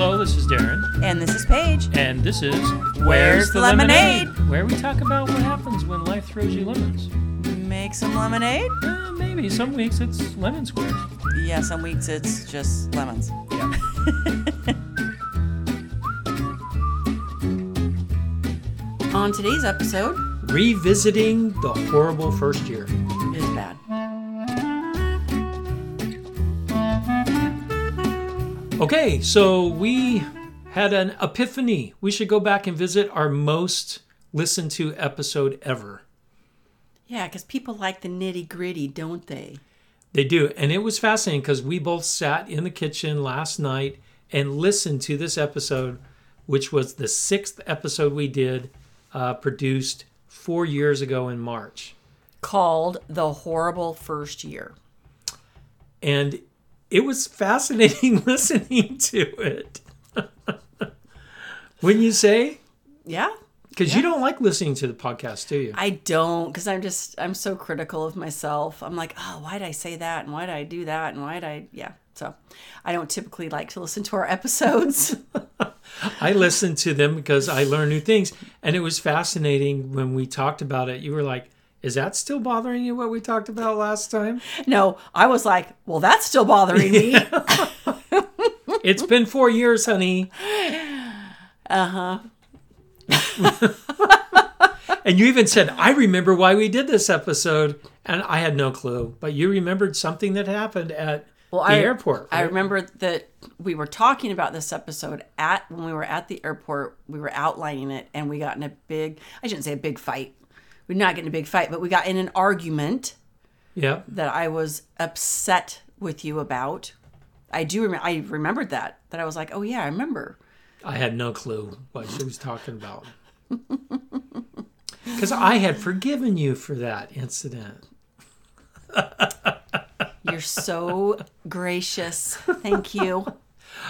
Hello, this is Darren, And this is Paige. and this is Where's the Lemonade? Where we talk about what happens when life throws you lemons. Make some lemonade? Uh, maybe some weeks it's lemon squares. Yeah, some weeks it's just lemons. Yeah. On today's episode Revisiting the horrible first year. Okay, so we had an epiphany. We should go back and visit our most listened to episode ever. Yeah, because people like the nitty gritty, don't they? They do. And it was fascinating because we both sat in the kitchen last night and listened to this episode, which was the sixth episode we did, uh, produced four years ago in March. Called The Horrible First Year. And it was fascinating listening to it. Wouldn't you say? Yeah, Because you don't like listening to the podcast, do you? I don't because I'm just I'm so critical of myself. I'm like, oh, why did I say that and why did I do that and why did I yeah. So I don't typically like to listen to our episodes. I listen to them because I learn new things. And it was fascinating when we talked about it. You were like, is that still bothering you what we talked about last time? no, I was like, well, that's still bothering me. It's been four years, honey. Uh-huh. And you even said, I remember why we did this episode. And I had no clue. But you remembered something that happened at Well, the I, airport. I remember that we were talking about this episode at when we were at the airport. We were outlining it, and we got in a big. I shouldn't say a big fight. We did not get in a big fight, but we got in an argument Yeah. that I was upset with you about. I do remember. I remembered that. That I was like, oh yeah, I remember. I had no clue what she was talking about. Because I had forgiven you for that incident. You're so gracious. Thank you.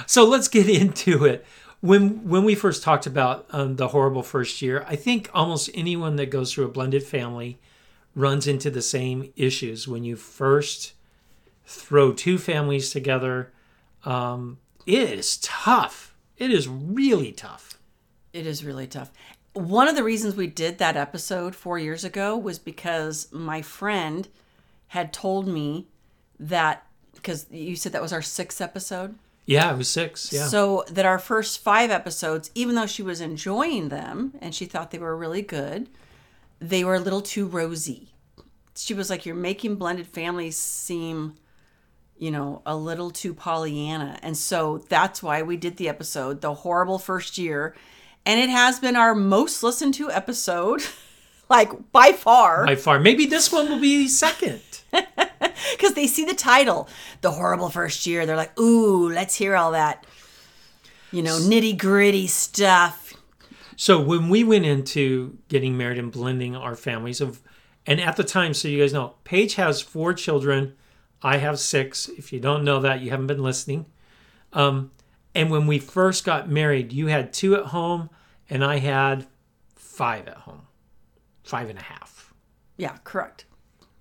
So let's get into it. When when we first talked about um, the horrible first year, I think almost anyone that goes through a blended family runs into the same issues when you first throw two families together. Um, it is tough. It is really tough. It is really tough. One of the reasons we did that episode four years ago was because my friend had told me that because you said that was our sixth episode. Yeah, it was six. Yeah. So that our first five episodes, even though she was enjoying them and she thought they were really good, they were a little too rosy. She was like, You're making blended families seem, you know, a little too Pollyanna. And so that's why we did the episode, The Horrible First Year. And it has been our most listened to episode, like by far, by far. Maybe this one will be second. because they see the title, The Horrible First Year. They're like, Ooh, let's hear all that, you know, nitty gritty stuff. So when we went into getting married and blending our families of, and at the time, so you guys know, Paige has four children. I have six. If you don't know that, you haven't been listening. Um, and when we first got married, you had two at home, and I had five at home, five and a half, Yeah, correct.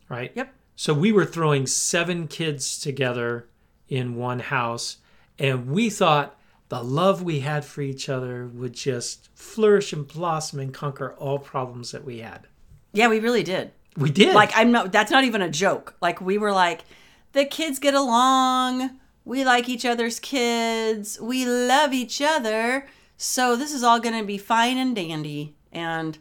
right? Yep. So we were throwing seven kids together in one house, and we thought the love we had for each other would just flourish and blossom and conquer all problems that we had. Yeah, we really did. We did. Like I'm not that's not even a joke. Like we were like the kids get along. We like each other's kids. We love each other. So this is all going to be fine and dandy. And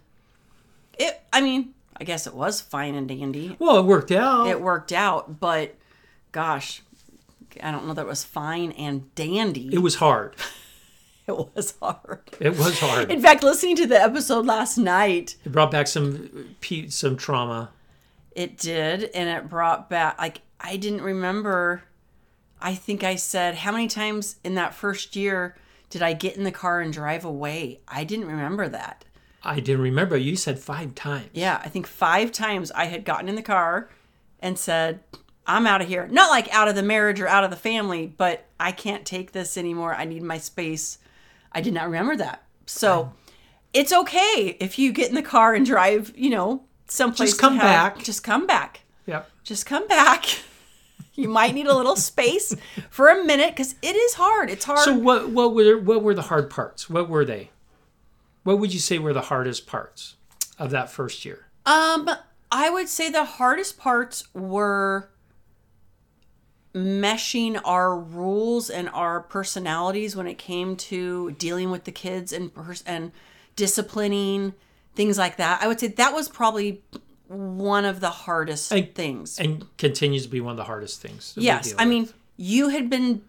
it I mean, I guess it was fine and dandy. well, it worked out. It worked out, but gosh, I don't know that it was fine and dandy. it was hard. it was hard. It was hard. In fact, listening to the episode last night, It brought back some some trauma. It did, and it brought back like I didn't remember. I think I said how many times in that first year did I get in the car and drive away? I didn't remember that. I didn't remember. You said five times. Yeah, I think five times I had gotten in the car and said, "I'm out of here." Not like out of the marriage or out of the family, but I can't take this anymore. I need my space. I did not remember that. So, it's okay if you get in the car and drive, you know, someplace Just come have- back. Just come back. Yep. just come back. you might need a little space for a minute because it is hard. It's hard. So what what were what were the hard parts? What were they? What would you say were the hardest parts of that first year? Um, I would say the hardest parts were meshing our rules and our personalities when it came to dealing with the kids and pers- and disciplining things like that. I would say that was probably one of the hardest And- things. And continues to be one of the hardest things. yes, I with. mean, you had been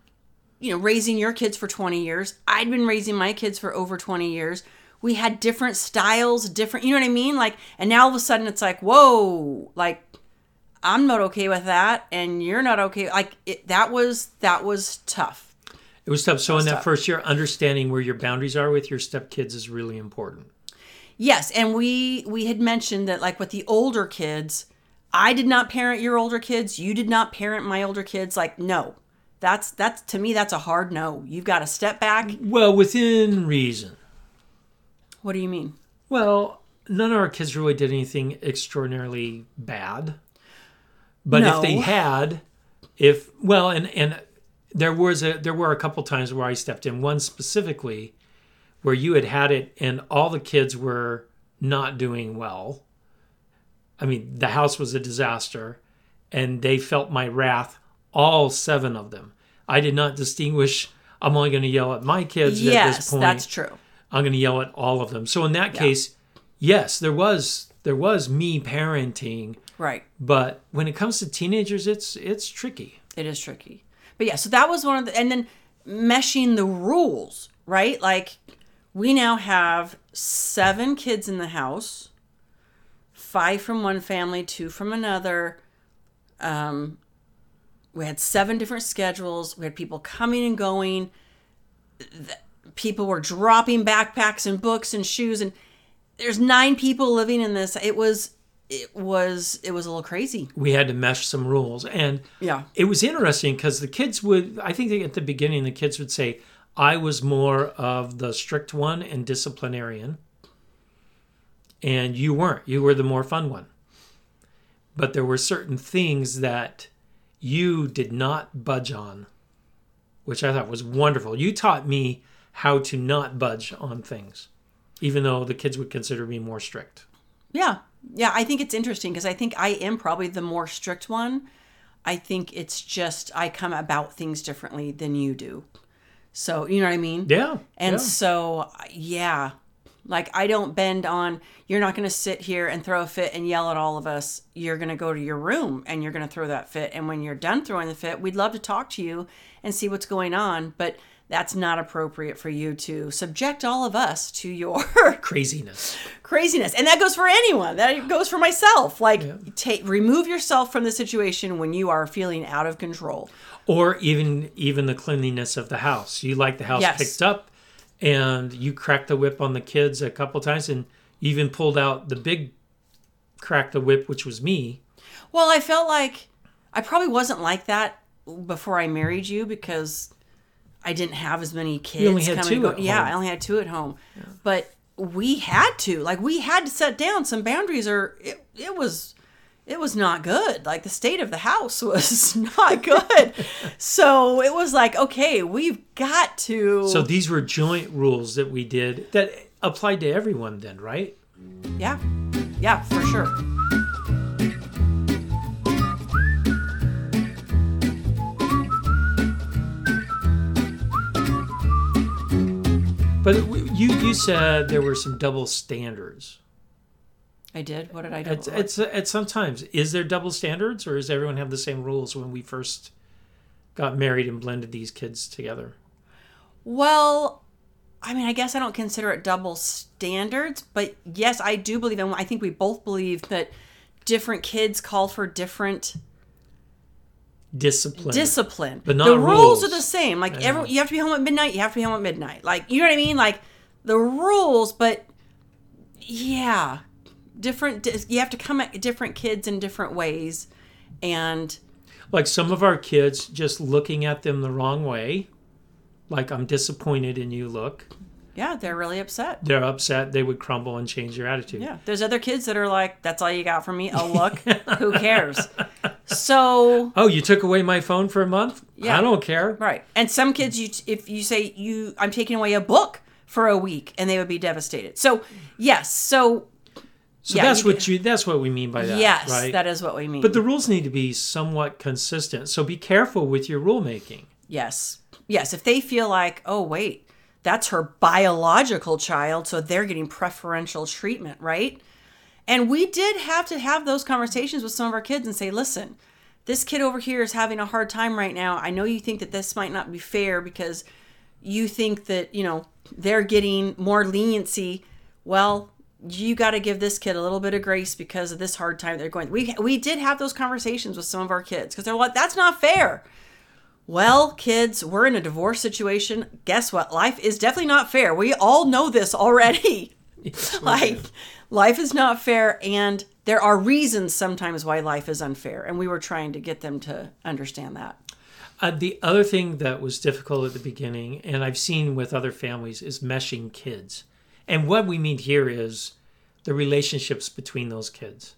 you know raising your kids for 20 years. I'd been raising my kids for over 20 years. We had different styles, different, you know what I mean? Like and now all of a sudden it's like, "Whoa, like I'm not okay with that and you're not okay." Like it, that was that was tough. it was tough. So in that tough. first year, understanding where your boundaries are with your stepkids is really important. Yes, and we we had mentioned that like with the older kids, I did not parent your older kids, you did not parent my older kids. Like no. That's that's to me that's a hard no. You've got to step back. Well, within reason. What do you mean? Well, none of our kids really did anything extraordinarily bad. But No. if they had, if well, and and there was a there were a couple times where I stepped in. One specifically, where you had had it, and all the kids were not doing well. I mean, the house was a disaster, and they felt my wrath. All seven of them. I did not distinguish. I'm only going to yell at my kids at this Yes, that's true. I'm going to yell at all of them. So in that case, yes, there was there was me parenting, Right. but when it comes to teenagers, it's it's tricky. It is tricky. But yeah, so that was one of the and then meshing the rules, right? Like we now have seven kids in the house, five from one family, two from another. Um we had seven different schedules. We had people coming and going. People were dropping backpacks and books and shoes and there's nine people living in this. It was it was it was a little crazy. We had to mesh some rules, and Yeah. it was interesting because the kids would. I think at the beginning, the kids would say, "I was more of the strict one and disciplinarian, and you weren't. You were the more fun one." But there were certain things that you did not budge on, which I thought was wonderful. You taught me how to not budge on things, even though the kids would consider me more strict. Yeah. Yeah, I think it's interesting because I think I am probably the more strict one. I think it's just I come about things differently than you do. So, you know what I mean? Yeah, And yeah. so, yeah, like I don't bend on, you're not going to sit here and throw a fit and yell at all of us. You're going to go to your room and you're going to throw that fit. And when you're done throwing the fit, we'd love to talk to you and see what's going on. But that's not appropriate for you to subject all of us to your craziness. craziness and that goes for anyone that goes for myself like take remove yourself from the situation when you are feeling out of control or even even the cleanliness of the house. You like the house Yes. picked up, and you cracked the whip on the kids a couple times, and you even pulled out the big crack the whip, which was me. well i felt like i probably wasn't like that before i married you because i didn't have as many kids only had two go- yeah home. i only had two at home but we had to like we had to set down some boundaries or it, it was it was not good. Like the state of the house was not good. so it was like, okay, we've got to. So these were joint rules that we did that applied to everyone. Then, right? Yeah. Yeah, for sure. But you you said there were some double standards. I did. What did I do? It's it's at sometimes is there double standards or does everyone have the same rules when we first got married and blended these kids together? well, I mean, I guess I don't consider it double standards, but yes, I do believe, and I think we both believe that different kids call for different Discipline. discipline. But not the rules, rules. are the same. Like every, you have to be home at midnight. You have to be home at midnight. Like you know what I mean? Like the rules, but yeah, different. You have to come at different kids in different ways, and like some of our kids just looking at them the wrong way like i'm disappointed in you look yeah, they're really upset. they're upset they would crumble and change their attitude Yeah, there's other kids that are like, "That's all you got from me." Oh, look, who cares? So Oh, you took away my phone for a month? Yeah. I don't care. right, and some kids, you if you say you, I'm taking away a book for a week, and they would be devastated. So yes, so So Yeah, that's you what you that's what we mean by that. yes, right? that is what we mean. but the rules need to be somewhat consistent. So be careful with your rule making. Yes. Yes. If they feel like, oh, wait, that's her biological child, so they're getting preferential treatment, right? And we did have to have those conversations with some of our kids and say, listen, this kid over here is having a hard time right now. I know you think that this might not be fair because you think that, you know, they're getting more leniency. Well, you got to give this kid a little bit of grace because of this hard time they're going. We we did have those conversations with some of our kids because they're like, that's not fair. Well, kids, we're in a divorce situation. Guess what? Life is definitely not fair. We all know this already. like, life is not fair, and there are reasons sometimes why life is unfair. And we were trying to get them to understand that. Uh, the other thing that was difficult at the beginning, and I've seen with other families, is meshing kids. And what we mean here is the relationships between those kids.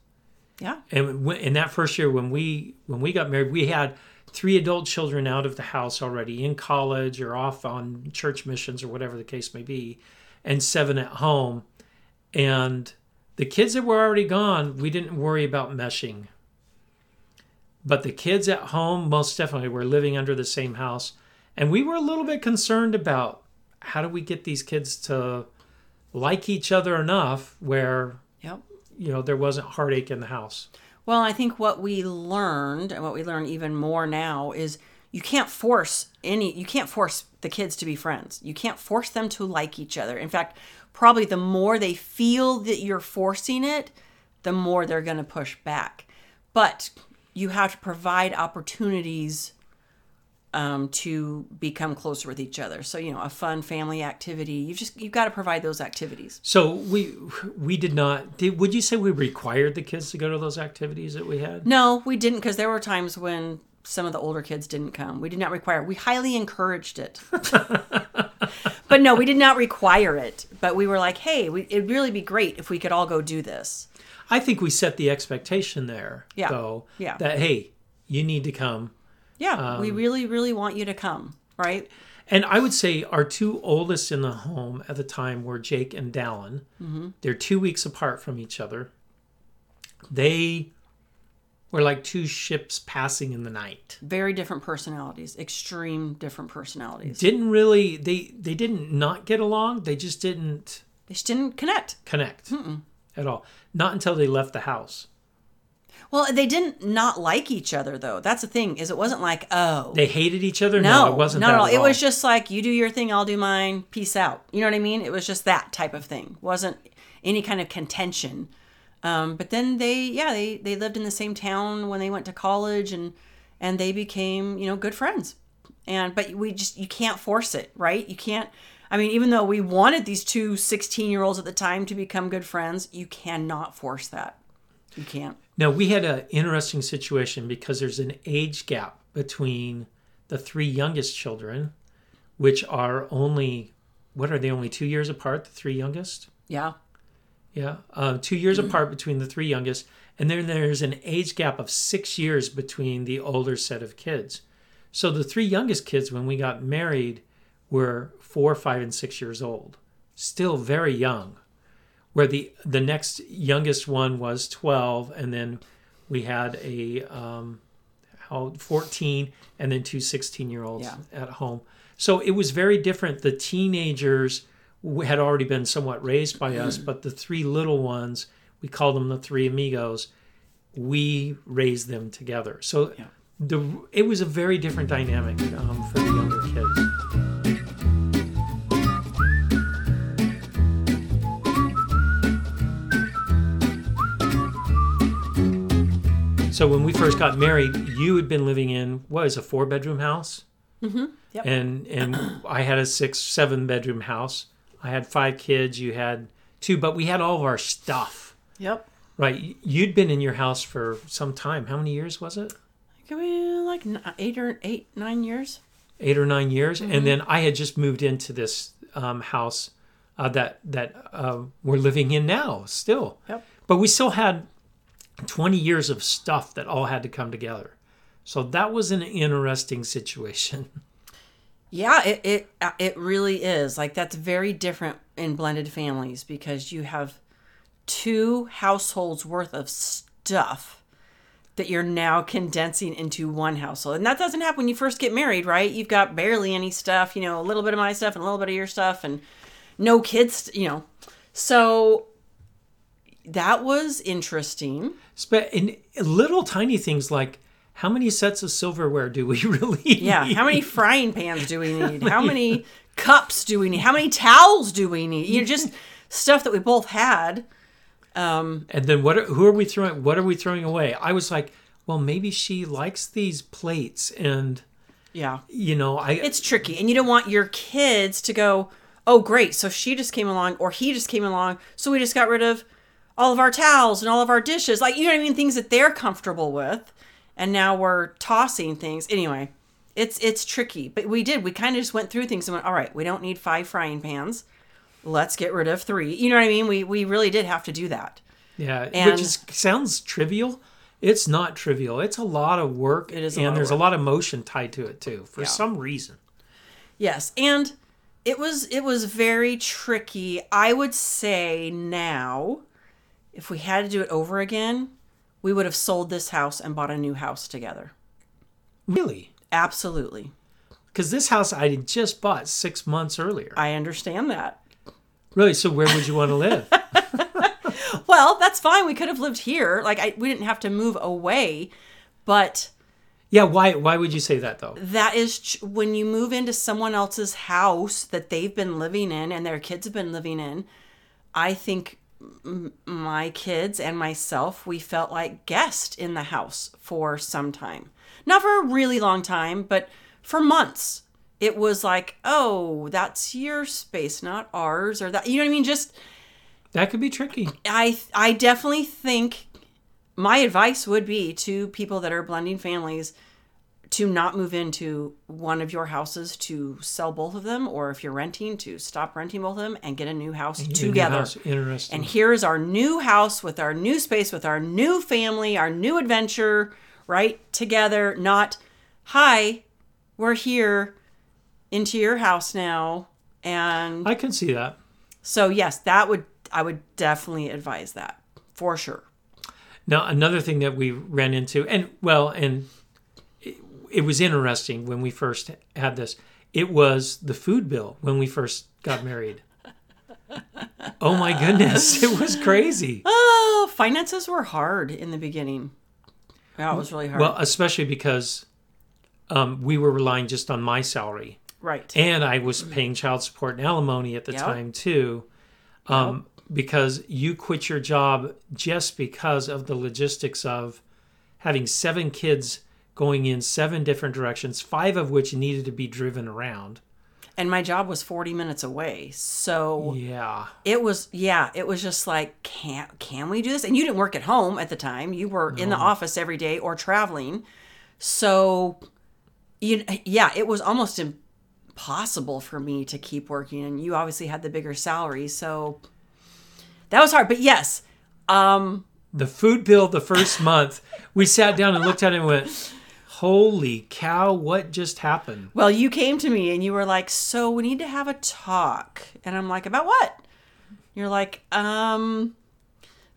Yeah. And when- in that first year, when we when we got married, we had three adult children out of the house already in college or off on church missions or whatever the case may be, and seven at home. And the kids that were already gone, we didn't worry about meshing. But the kids at home, most definitely, were living under the same house. And we were a little bit concerned about how do we get these kids to like each other enough where, Yep. you know, there wasn't heartache in the house. Well, I think what we learned and what we learn even more now is you can't force any you can't force the kids to be friends. You can't force them to like each other. In fact, probably the more they feel that you're forcing it, the more they're going to push back. But you have to provide opportunities um, to become closer with each other. So, you know, a fun family activity. You've just you've got to provide those activities. So we we did not. Did, would you say we required the kids to go to those activities that we had? No, we didn't because there were times when some of the older kids didn't come. We did not require. We highly encouraged it. but no, we did not require it. But we were like, hey, we, it'd really be great if we could all go do this. I think we set the expectation there, Yeah. though. Yeah. That hey, you need to come. Yeah, we really, really want you to come, right? And I would say our two oldest in the home at the time were Jake and Dallin. Mm-hmm. They're two weeks apart from each other. They were like two ships passing in the night. Very different personalities, extreme different personalities. Didn't really they they didn't not get along. They just didn't They just didn't connect. connect at all. Not until they left the house. Well, they didn't not like each other though. That's the thing is it wasn't like oh They hated each other. no, No, it wasn't not that at all. It was just like you do your thing, I'll do mine. Peace out. You know what I mean? It was just that type of thing. wasn't any kind of contention. Um, but then they, yeah, they they lived in the same town when they went to college, and and they became you know good friends. And but we just you can't force it, right? You can't. I mean, even though we wanted these two 16 year olds at the time to become good friends, you cannot force that. You can't. Now we had an interesting situation because there's an age gap between the three youngest children, which are only what are they only two years apart? The three youngest, Yeah. Yeah, uh, two years apart between the three youngest, and then there's an age gap of six years between the older set of kids. So the three youngest kids, when we got married, were four, five, and six years old, still very young. Where the the next youngest one was twelve, and then we had a um, how 14 and then two 16 year olds Yeah. at home. So it was very different. The teenagers had already been somewhat raised by us, but the three little ones, we call them the three amigos, we raised them together. So Yeah. the it was a very different dynamic um, for the younger kids. So when we first got married, you had been living in what is a four bedroom house, Yep. and and I had a six seven bedroom house. I had five kids. You had two, but we had all of our stuff. Yep. Right, you'd been in your house for some time. How many years was it? Like eight or eight, nine years. Eight or nine years, Mm-hmm. and then I had just moved into this um, house uh, that that uh, we're living in now, still. Yep. But we still had 20 years of stuff that all had to come together. So that was an interesting situation. Yeah, it it uh, it really is. Like that's very different in blended families because you have two households worth of stuff that you're now condensing into one household. And that doesn't happen when you first get married, right? You've got barely any stuff, you know, a little bit of my stuff and a little bit of your stuff and no kids, you know. So that was interesting. But in little tiny things like how many sets of silverware do we really Yeah, need? how many frying pans do we need? How many cups do we need? How many towels do we need? You know, just stuff that we both had. Um, And then what? Are, who are we throwing? What are we throwing away? I was like, well, maybe she likes these plates, and yeah. you know, I It's tricky, and you don't want your kids to go, "Oh, great! So she just came along, or he just came along, so we just got rid of all of our towels and all of our dishes, like you know what I mean, things that they're comfortable with, and now we're tossing things. Anyway, it's it's tricky, but we did. We kind of just went through things and went, "All right, we don't need five frying pans. Let's get rid of three. You know what I mean? We we really did have to do that. yeah, and- which is, sounds trivial. It's not trivial. It's a lot of work. It is a and lot of there's work. a lot of motion tied to it too, for Yeah. some reason. Yes, and it was it was very tricky. I would say now, if we had to do it over again, we would have sold this house and bought a new house together. Really, Absolutely. because this house I had just bought six months earlier. I understand that. Really, so where would you want to live? Well, that's fine. We could have lived here. Like I, we didn't have to move away, but yeah, why? Why would you say that though? that is ch- when you move into someone else's house that they've been living in and their kids have been living in i think my kids and myself we felt like guests in the house for some time. Not for a really long time but for months. It was like oh that's your space not ours or that you know what i mean? Just That could be tricky. I I definitely think my advice would be to people that are blending families to not move into one of your houses to sell both of them or if you're renting to stop renting both of them and get a new house Your new together. house, Interesting. And here's our new house with our new space with our new family, our new adventure, right? Together, not hi, we're here into your house now and I can see that. so yes, that would I would definitely advise that for sure. Now, another thing that we ran into, and well, and it, was interesting when we first had this. It was the food bill when we first got married. oh my goodness, it was crazy. Oh, finances were hard in the beginning. Yeah, it was really hard. Well, especially because um, we were relying just on my salary, right. and I was paying child support and alimony at the Yep. time too. Um, Because you quit your job just because of the logistics of having seven kids going in seven different directions, five of which needed to be driven around. and my job was 40 minutes away. So Yeah. it was yeah, it was just like can can we do this? And you didn't work at home at the time. You were in the office every day or traveling. So you yeah, it was almost impossible for me to keep working and you obviously had the bigger salary. So that was hard. But yes, um The food bill the first month, we sat down and looked at it and went, Holy cow, what just happened? Well, you came to me and you were like, "So we need to have a talk." And I'm like, "About what?" You're like, "Um,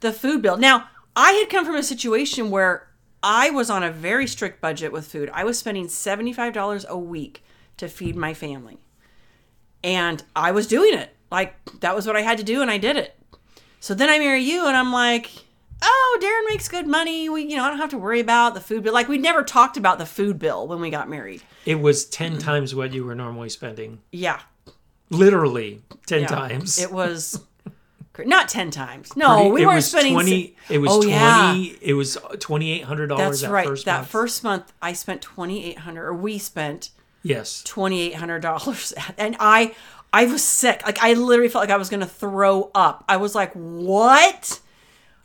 the food bill." Now, I had come from a situation where I was on a very strict budget with food. I was spending $75 a week to feed my family. And I was doing it. Like that was what I had to do and I did it. So then I marry you and I'm like, "Oh, Darren makes good money. We, you know, I don't have to worry about the food bill." Like we never talked about the food bill when we got married. It was 10 times what you were normally spending. Yeah. Literally 10 Yeah. times. It was not ten times. No, we it weren't was spending. 20 it was Oh, 20 yeah. it was $2800 That's that right. first that month. first month, I spent twenty eight hundred, or we spent yes twenty eight hundred dollars, and I, I was sick. Like I literally felt like I was gonna throw up. I was like, what,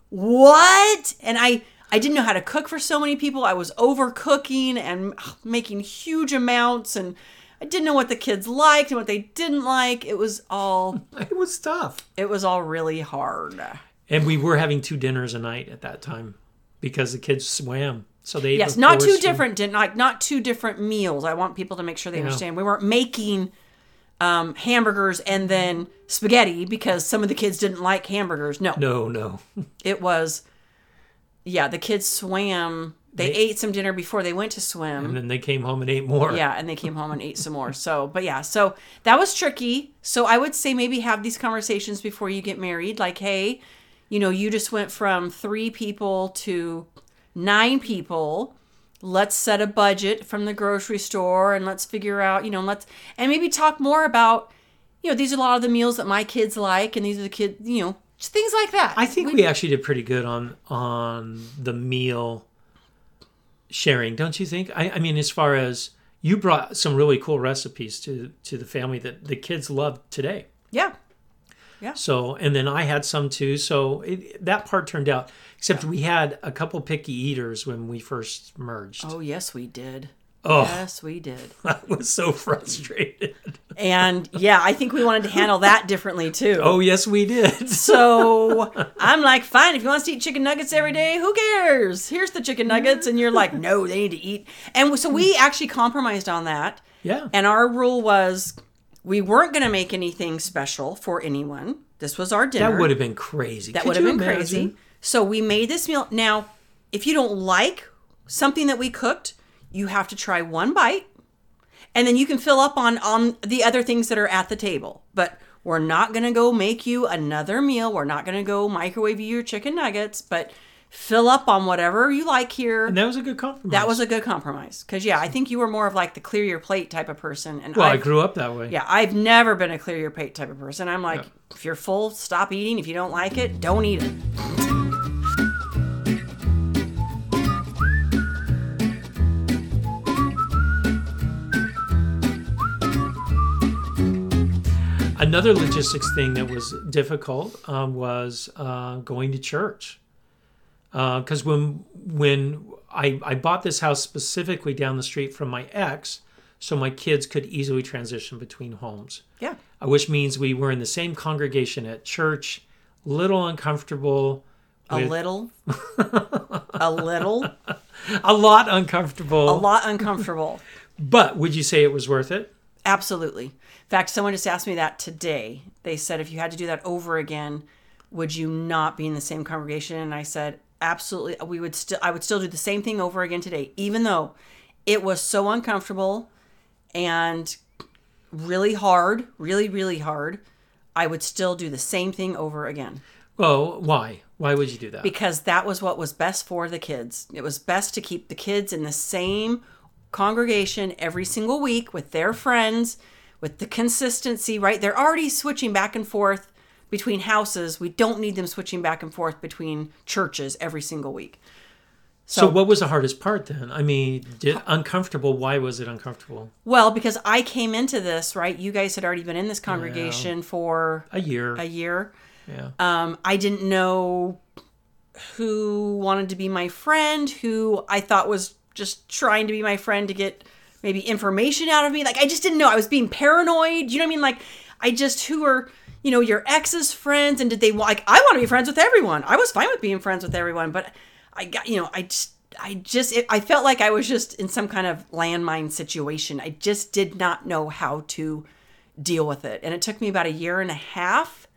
what? And I, I didn't know how to cook for so many people. I was overcooking and making huge amounts, and I didn't know what the kids liked and what they didn't like. It was all, it was tough it was all really hard. and we were having two dinners a night at that time because the kids swam. So they Yes, not two different, di- like not two different meals. I want people to make sure they understand. We weren't making um, hamburgers and then spaghetti because some of the kids didn't like hamburgers. No, No, no. it was, yeah, the kids swam. They, They- ate some dinner before they went to swim. And then they came home and ate more. Yeah, and they came home and ate some more. So, but yeah, so that was tricky. So I would say maybe have these conversations before you get married. Like, hey, you know, you just went from three people to nine people. Let's set a budget from the grocery store and let's figure out, you know, let's and maybe talk more about, you know, these are a lot of the meals that my kids like, and these are the kids, you know, things like that. I think we actually did pretty good on on the meal sharing, don't you think? I, I mean, as far as you brought some really cool recipes to to the family that the kids love today. yeah, So, and then I had some too. So it, that part turned out. Except we had a couple picky eaters when we first merged. oh yes, we did. Oh, Yes, we did. I was so frustrated. And yeah, I think we wanted to handle that differently too. Oh, yes, we did. So I'm like, fine, if you want us to eat chicken nuggets every day, who cares? Here's the chicken nuggets. And you're like, no, they need to eat. And so we actually compromised on that. Yeah. And our rule was we weren't going to make anything special for anyone. This was our dinner. That would have been crazy. That would have been crazy. So we made this meal. Now, if you don't like something that we cooked, you have to try one bite, and then you can fill up on on the other things that are at the table. But we're not gonna go make you another meal. We're not gonna go microwave you your chicken nuggets, but fill up on whatever you like here. And that was a good compromise. That was a good compromise. Because yeah, I think you were more of like the clear your plate type of person, and well, I I've- grew up that way. yeah, I've never been a clear your plate type of person. I'm like, if you're full, stop eating. If you don't like it, don't eat it. Another logistics thing that was difficult um, was uh, going to church. Because when when I, I bought this house specifically down the street from my ex, so my kids could easily transition between homes, Yeah. uh, which means we were in the same congregation at church, little uncomfortable, A little, a little, a lot uncomfortable. a lot uncomfortable. But would you say it was worth it? Absolutely. In fact, someone just asked me that today. They said, if you had to do that over again, would you not be in the same congregation? And I said, absolutely. We would still, I would still do the same thing over again today, even though it was so uncomfortable and really hard, really, really hard. I would still do the same thing over again. Well, why? Why would you do that? because that was what was best for the kids. It was best to keep the kids in the same congregation every single week with their friends, with the consistency, right? They're already switching back and forth between houses. We don't need them switching back and forth between churches every single week. so, what was the hardest part then? I mean, did, uncomfortable. Why was it uncomfortable? Well, because I came into this, right? You guys had already been in this congregation for A year. a year. yeah. Um, I didn't know who wanted to be my friend, who I thought was just trying to be my friend to get maybe information out of me. Like I just didn't know. I was being paranoid. You know what I mean? Like I just who are you know your ex's friends and did they like I want to be friends with everyone. I was fine with being friends with everyone, but I got you know I just I just it, I felt like I was just in some kind of landmine situation. I just did not know how to deal with it, and it took me about a year and a half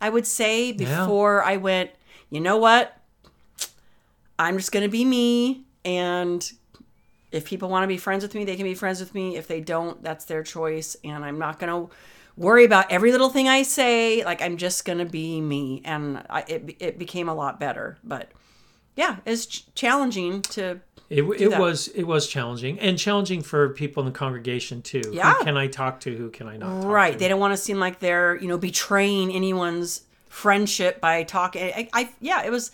I would say before I went, you know what? I'm just going to be me. And if people want to be friends with me, they can be friends with me. If they don't, that's their choice. And I'm not going to worry about every little thing I say. Like, I'm just to be me. And I, it, it became a lot better. But yeah, it's ch- challenging to. It, it that. was it was challenging and challenging for people in the congregation too. Yeah. Who can I talk to? Who can I not? Talk Right. To? They don't want to seem like they're, you know, betraying anyone's friendship by talking. I, I yeah, it was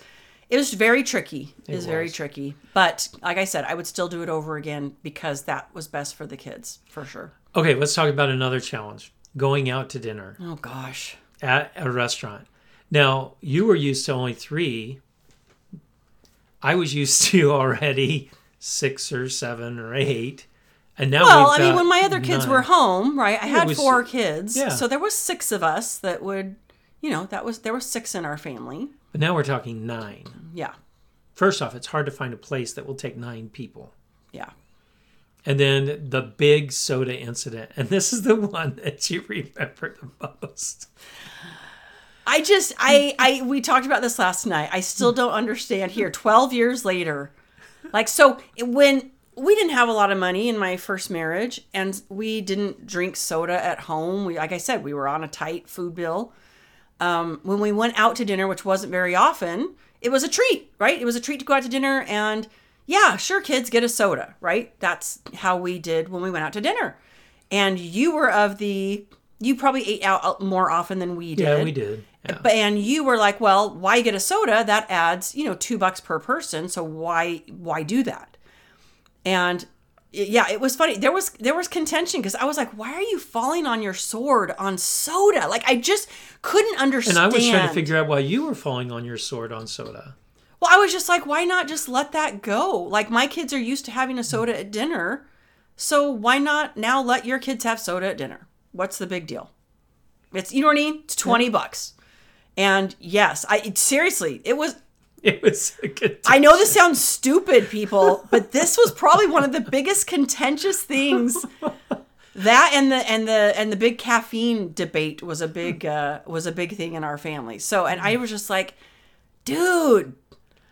it was very tricky. It, was very tricky. But like I said, I would still do it over again because that was best for the kids, for sure. Okay, let's talk about another challenge: going out to dinner Oh gosh. at a restaurant. Now you were used to only three. I was used to already six or seven or eight, and now Well, we've I mean, got when my other kids were home, right? I had was- four kids, yeah. so there was six of us that would, you know, that was there was six in our family. but now we're talking nine. Yeah, first off, it's hard to find a place that will take nine people. Yeah. And then the big soda incident. And this is the one that you remember the most. I just I I we talked about this last night. I still don't understand here 12 years later. Like so when we didn't have a lot of money in my first marriage and we didn't drink soda at home. We like I said we were on a tight food bill. Um, when we went out to dinner, which wasn't very often, it was a treat, right? It was a treat to go out to dinner and yeah, sure kids get a soda, right? That's how we did when we went out to dinner. And you were of the you probably ate out uh, more often than we did. Yeah, we did. Yeah. But and you were like, well, why get a soda? That adds, you know, two bucks per person. So why why do that? And yeah, it was funny. There was there was contention because I was like, why are you falling on your sword on soda? Like I just couldn't understand. And I was trying to figure out why you were falling on your sword on soda. Well, I was just like, why not just let that go? Like my kids are used to having a soda at dinner, so why not now let your kids have soda at dinner? What's the big deal? It's you know what I mean? It's 20 yeah. bucks. And yes, I seriously, it was it was a good I know this sounds stupid, people, but this was probably one of the biggest contentious things. That and the and the and the big caffeine debate was a big uh was a big thing in our family. So and I was just like, dude,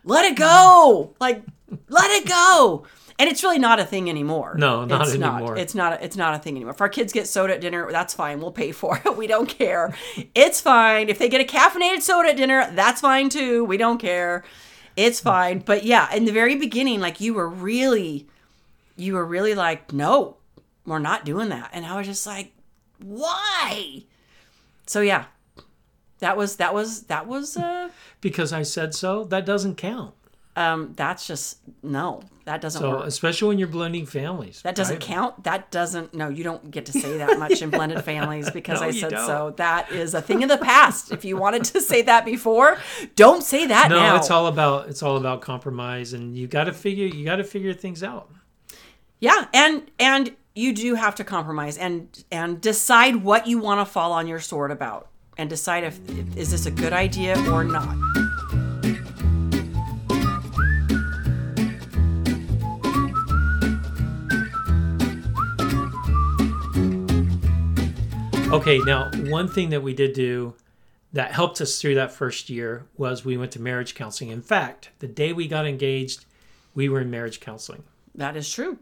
let it go. Like, let it go and it's really not a thing anymore. No, not it's anymore. Not. It's not. It's not a thing anymore. If our kids get soda at dinner, that's fine. We'll pay for it. We don't care. It's fine. If they get a caffeinated soda at dinner, that's fine too. We don't care. It's fine. But yeah, in the very beginning, like you were really, you were really like, no, we're not doing that. And I was just like, why? So yeah, that was that was that was. uh Because I said so. That doesn't count um, that's just no, that doesn't so, work. Especially when you're blending families. That doesn't right? count. That doesn't. No, you don't get to say that much in blended families because no, I said so. That is a thing of the past. if you wanted to say that before, don't say that no, now. it's all about it's all about compromise, and you got to figure you got to figure things out. Yeah, and and you do have to compromise and and decide what you want to fall on your sword about, and decide if, is this a good idea or not. Okay, now one thing that we did do that helped us through that first year was we went to marriage counseling. In fact, the day we got engaged, we were in marriage counseling. That is true.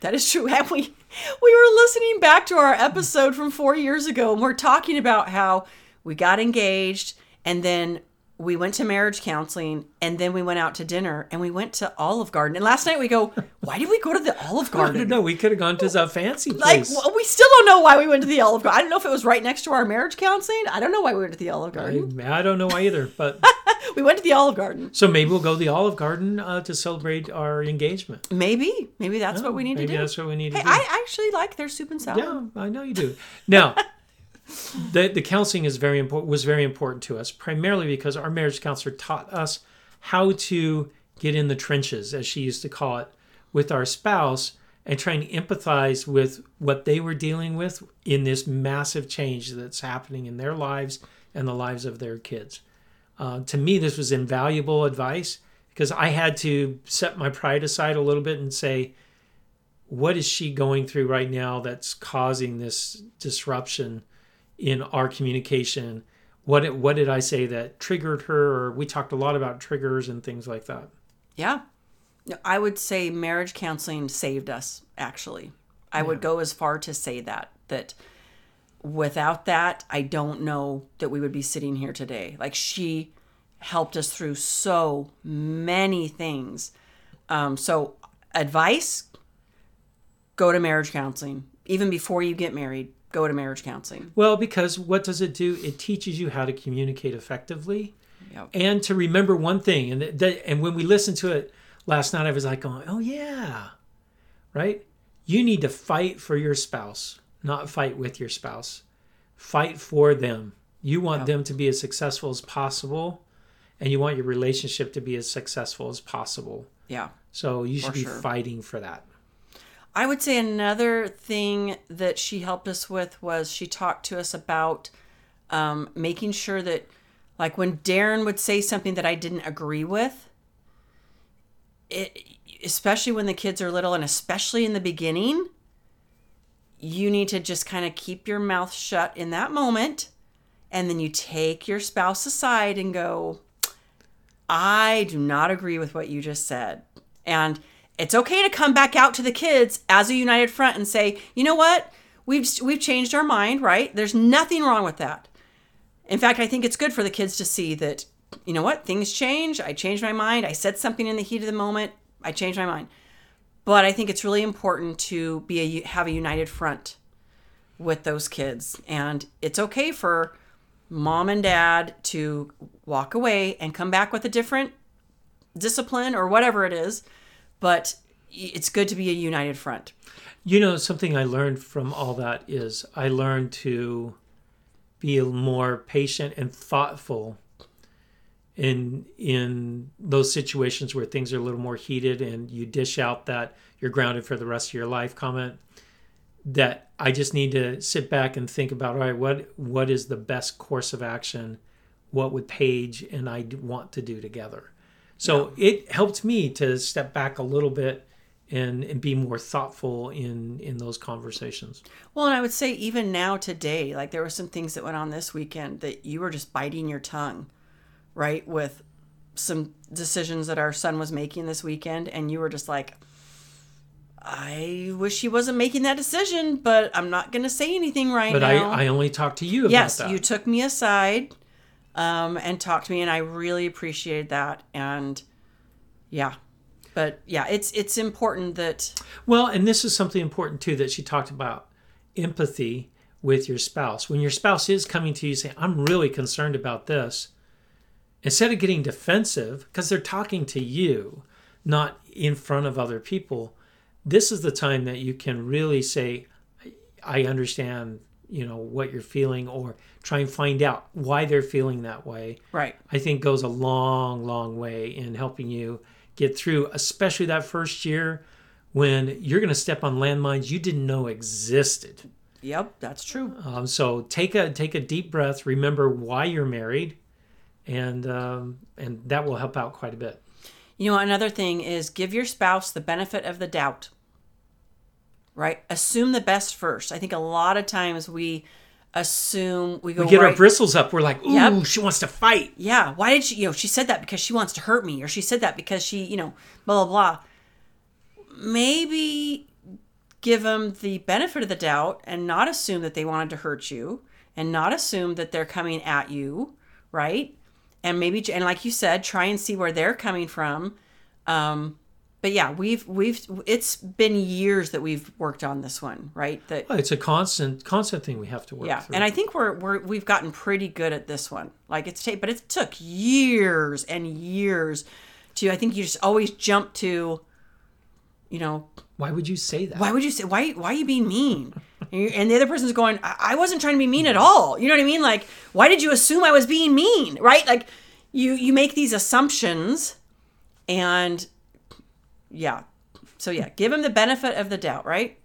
That is true. And we we were listening back to our episode from 4 years ago and we're talking about how we got engaged and then we went to marriage counseling and then we went out to dinner and we went to Olive Garden. And last night we go, why did we go to the Olive Garden? no. We could have gone to a fancy place. Like we still don't know why we went to the Olive Garden. I don't know if it was right next to our marriage counseling. I don't know why we went to the Olive Garden. I, I don't know why either, but we went to the Olive Garden. So maybe we'll go to the Olive Garden uh, to celebrate our engagement. Maybe, maybe that's oh, what we need to do. That's what we need hey, to do. I actually like their soup and salad. Yeah, I know you do. Now the the counseling is very important was very important to us primarily because our marriage counselor taught us how to get in the trenches as she used to call it with our spouse and trying to empathize with what they were dealing with in this massive change that's happening in their lives and the lives of their kids uh, to me this was invaluable advice because i had to set my pride aside a little bit and say what is she going through right now that's causing this disruption in our communication? What what did i say that triggered her? Or we talked a lot about triggers and things like that. Yeah. I would say marriage counseling saved us actually. I yeah. would go as far to say that that without that i don't know that we would be sitting here today like she helped us through so many things um, so advice go to marriage counseling even before you get married go to marriage counseling? Well, because what does it do? It teaches you how to communicate effectively yep. and to remember one thing. And that, and when we listened to it last night, I was like, going, oh, yeah, right? You need to fight for your spouse, not fight with your spouse. Fight for them. You want yep. them to be as successful as possible, and you want your relationship to be as successful as possible. Yeah. So you should be sure. fighting for that. I would say another thing that she helped us with was she talked to us about um, making sure that, like, when Darren would say something that I didn't agree with, it, especially when the kids are little and especially in the beginning, you need to just kind of keep your mouth shut in that moment. And then you take your spouse aside and go, I do not agree with what you just said. And it's okay to come back out to the kids as a united front and say, you know what? We've, we've changed our mind, right? There's nothing wrong with that. In fact, I think it's good for the kids to see that, you know what? Things change. I changed my mind. I said something in the heat of the moment. I changed my mind. But I think it's really important to be a have a united front with those kids, and it's okay for mom and dad to walk away and come back with a different discipline or whatever it is. But it's good to be a united front. You know, something I learned from all that is I learned to be more patient and thoughtful in in those situations where things are a little more heated and you dish out that you're grounded for the rest of your life comment that I just need to sit back and think about all right what what is the best course of action? What would Paige and I want to do together? So yeah. it helped me to step back a little bit and, and be more thoughtful in in those conversations. Well and i would say even now today like there were some things that went on this weekend that you were just biting your tongue right? With some decisions that our son was making this weekend, and you were just like, I wish he wasn't making that decision, but I'm not going to say anything right but now. But I, I only talked to you about yes, you took me aside um, and talked to me, and I really appreciated that. And yeah, but yeah, it's it's important that. Well, and this is something important too that she talked about empathy with your spouse. When your spouse is coming to you saying, "I'm really concerned about this," instead of getting defensive because they're talking to you not in front of other people this is the time that you can really say i understand you know what you're feeling or try and find out why they're feeling that way. Right. I think goes a long long way in helping you get through especially that first year when you're going to step on landmines you didn't know existed. Yep that's true. Um, so take a take a deep breath remember why you're married and um, and that will help out quite a bit. You know, another thing is give your spouse the benefit of the doubt. Right? Assume the best first. I think a lot of times we assume we go. We get right, our bristles up. We're like, ooh, yep. she wants to fight. Yeah. Why did she? You know, she said that because she wants to hurt me, or she said that because she, you know, blah blah blah. Maybe give them the benefit of the doubt and not assume that they wanted to hurt you, and not assume that they're coming at you, right? And maybe and like you said try and see where they're coming from. Um but yeah we've we've it's been years that we've worked on this one right? That well, it's a constant constant thing we have to work yeah through. and i think we're, we're we've gotten pretty good at this one. Like it's take but it took years and years to i think you just always jump to you know why would you say that? why would you say why why are you being mean and the other person's going I-, wasn't trying to be mean at all you know what i mean like why did you assume i was being mean right like you you make these assumptions and yeah so yeah give him the benefit of the doubt right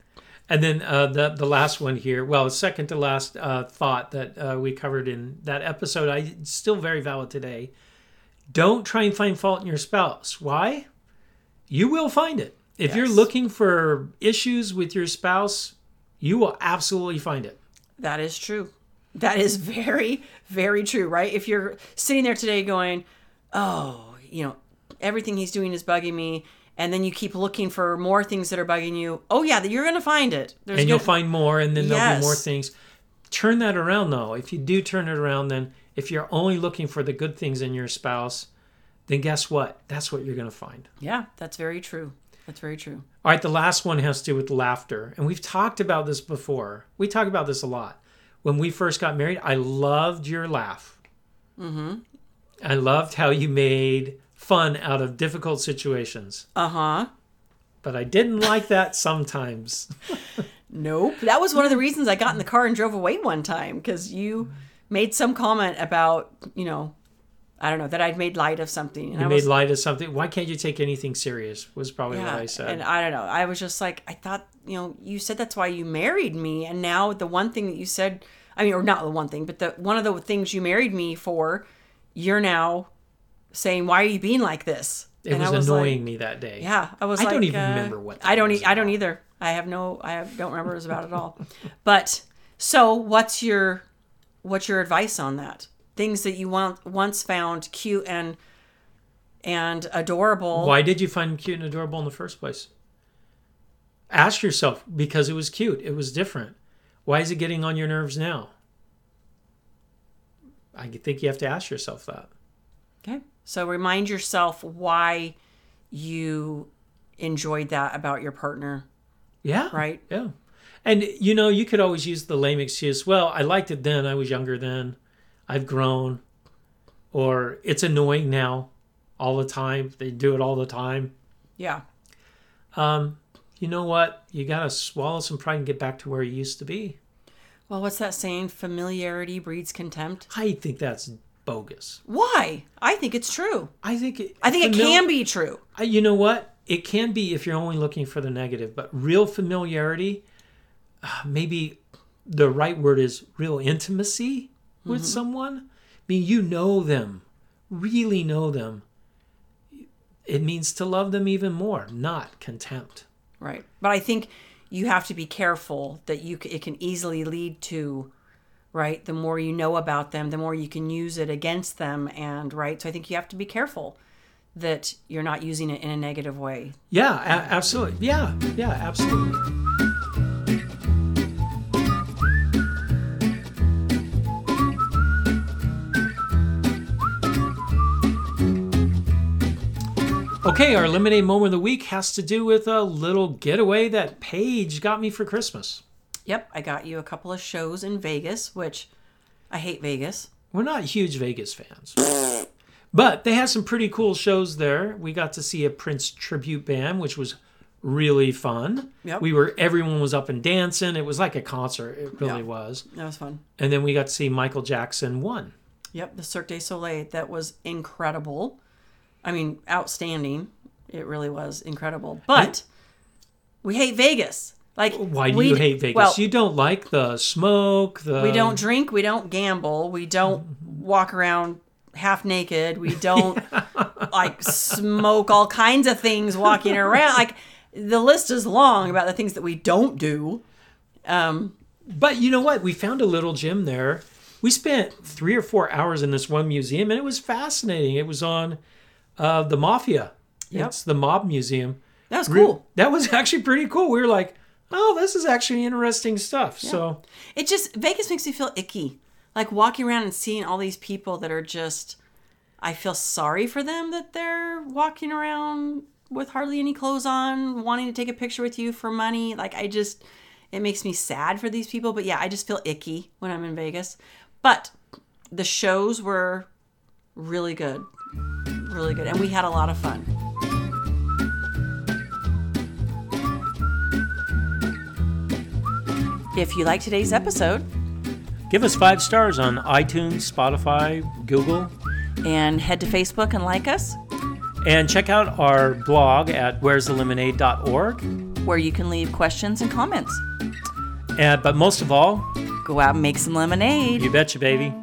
and then uh, the the last one here, well, second to last uh, thought that uh, we covered in that episode, I still very valid today. Don't try and find fault in your spouse. Why? You will find it. If yes. you're looking for issues with your spouse, you will absolutely find it. That is true. That is very, very true, right? If you're sitting there today going, oh, you know, everything he's doing is bugging me, and then you keep looking for more things that are bugging you, oh, yeah, you're going to find it. There's and you'll find more, and then there'll be more things. Turn that around, though. If you do turn it around, then if you're only looking for the good things in your spouse, then guess what? That's what you're going to find. Yeah, that's very true. That's very true. All right, the last one has to do with laughter. And we've talked about this before. We talk about this a lot. When we first got married, I loved your laugh. Mm-hmm. I loved how you made fun out of difficult situations. Uh huh. But I didn't like that sometimes. nope. That was one of the reasons I got in the car and drove away one time because you made some comment about, you know, I don't know that I'd made light of something. And you I made was, light of something. Why can't you take anything serious? Was probably yeah, what I said. And I don't know. I was just like, I thought, you know, you said that's why you married me, and now the one thing that you said, I mean, or not the one thing, but the one of the things you married me for, you're now saying, why are you being like this? It And I was was annoying like- me that day. Yeah, I was I like, don't even uh, remember what that I don't. was E- I don't either. I have no. I have, don't remember what it was about at all. But so, what's your what's your advice on that? Things that you want once found cute and and adorable. Why did you find cute and adorable in the first place? Ask yourself because it was cute. It was different. Why is it getting on your nerves now? I think you have to ask yourself that. Okay. So remind yourself why you enjoyed that about your partner, Yeah. right? Yeah. And you know, you could always use the lame excuse, well, I liked it then, I was younger then, I've grown, or it's annoying now all the time. They do it all the time. Yeah. Um, you know what? You got to swallow some pride and get back to where you used to be. Well, what's that saying? Familiarity breeds contempt. I think that's bogus. Why? I think it's true. I think it, I think it can be true. I- You know what? It can be if you're only looking for the negative, but real familiarity, uh, maybe the right word is real intimacy with Mm-hmm. someone. I mean, you know them, really know them. It means to love them even more, not contempt. Right. But I think you have to be careful that you it can easily lead to right the more you know about them the more you can use it against them and right so i think you have to be careful that you're not using it in a negative way Yeah, a- absolutely. Yeah, yeah, absolutely. Okay, our lemonade moment of the week has to do with a little getaway that Paige got me for Christmas. yep i got you a couple of shows in vegas which i hate vegas We're not huge Vegas fans. But they had some pretty cool shows there. We got to see a Prince tribute band, which was really fun. Yep. We were everyone was up and dancing. It was like a concert. It really Yeah. was. that was fun And then we got to see Michael Jackson one. yep the cirque du soleil that was incredible i mean outstanding it really was incredible but we hate vegas like Why do we you hate Vegas? well, you don't like the smoke, the We don't drink, we don't gamble, we don't walk around half naked, we don't like smoke all kinds of things walking around. Like the list is long about the things that we don't do. Um, But you know what? We found a little gym there. We spent three or four hours in this one museum, and it was fascinating. It was on uh, the Mafia. Yep. It's the Mob Museum. that was Re- cool. That was actually pretty cool. We were like, oh, this is actually interesting stuff. So It just Vegas makes me feel icky. Like walking around and seeing all these people that are just I feel sorry for them that they're walking around with hardly any clothes on, wanting to take a picture with you for money. Like I just it makes me sad for these people, but yeah, I just feel icky when I'm in Vegas. But the shows were really good. Really good. And we had a lot of fun. If you like today's episode, give us five stars on iTunes, Spotify, Google, and head to Facebook and like us, and check out our blog at where'sthelemonade.org. where you can leave questions and comments. And, but most of all, Go out and make some lemonade. you betcha, baby.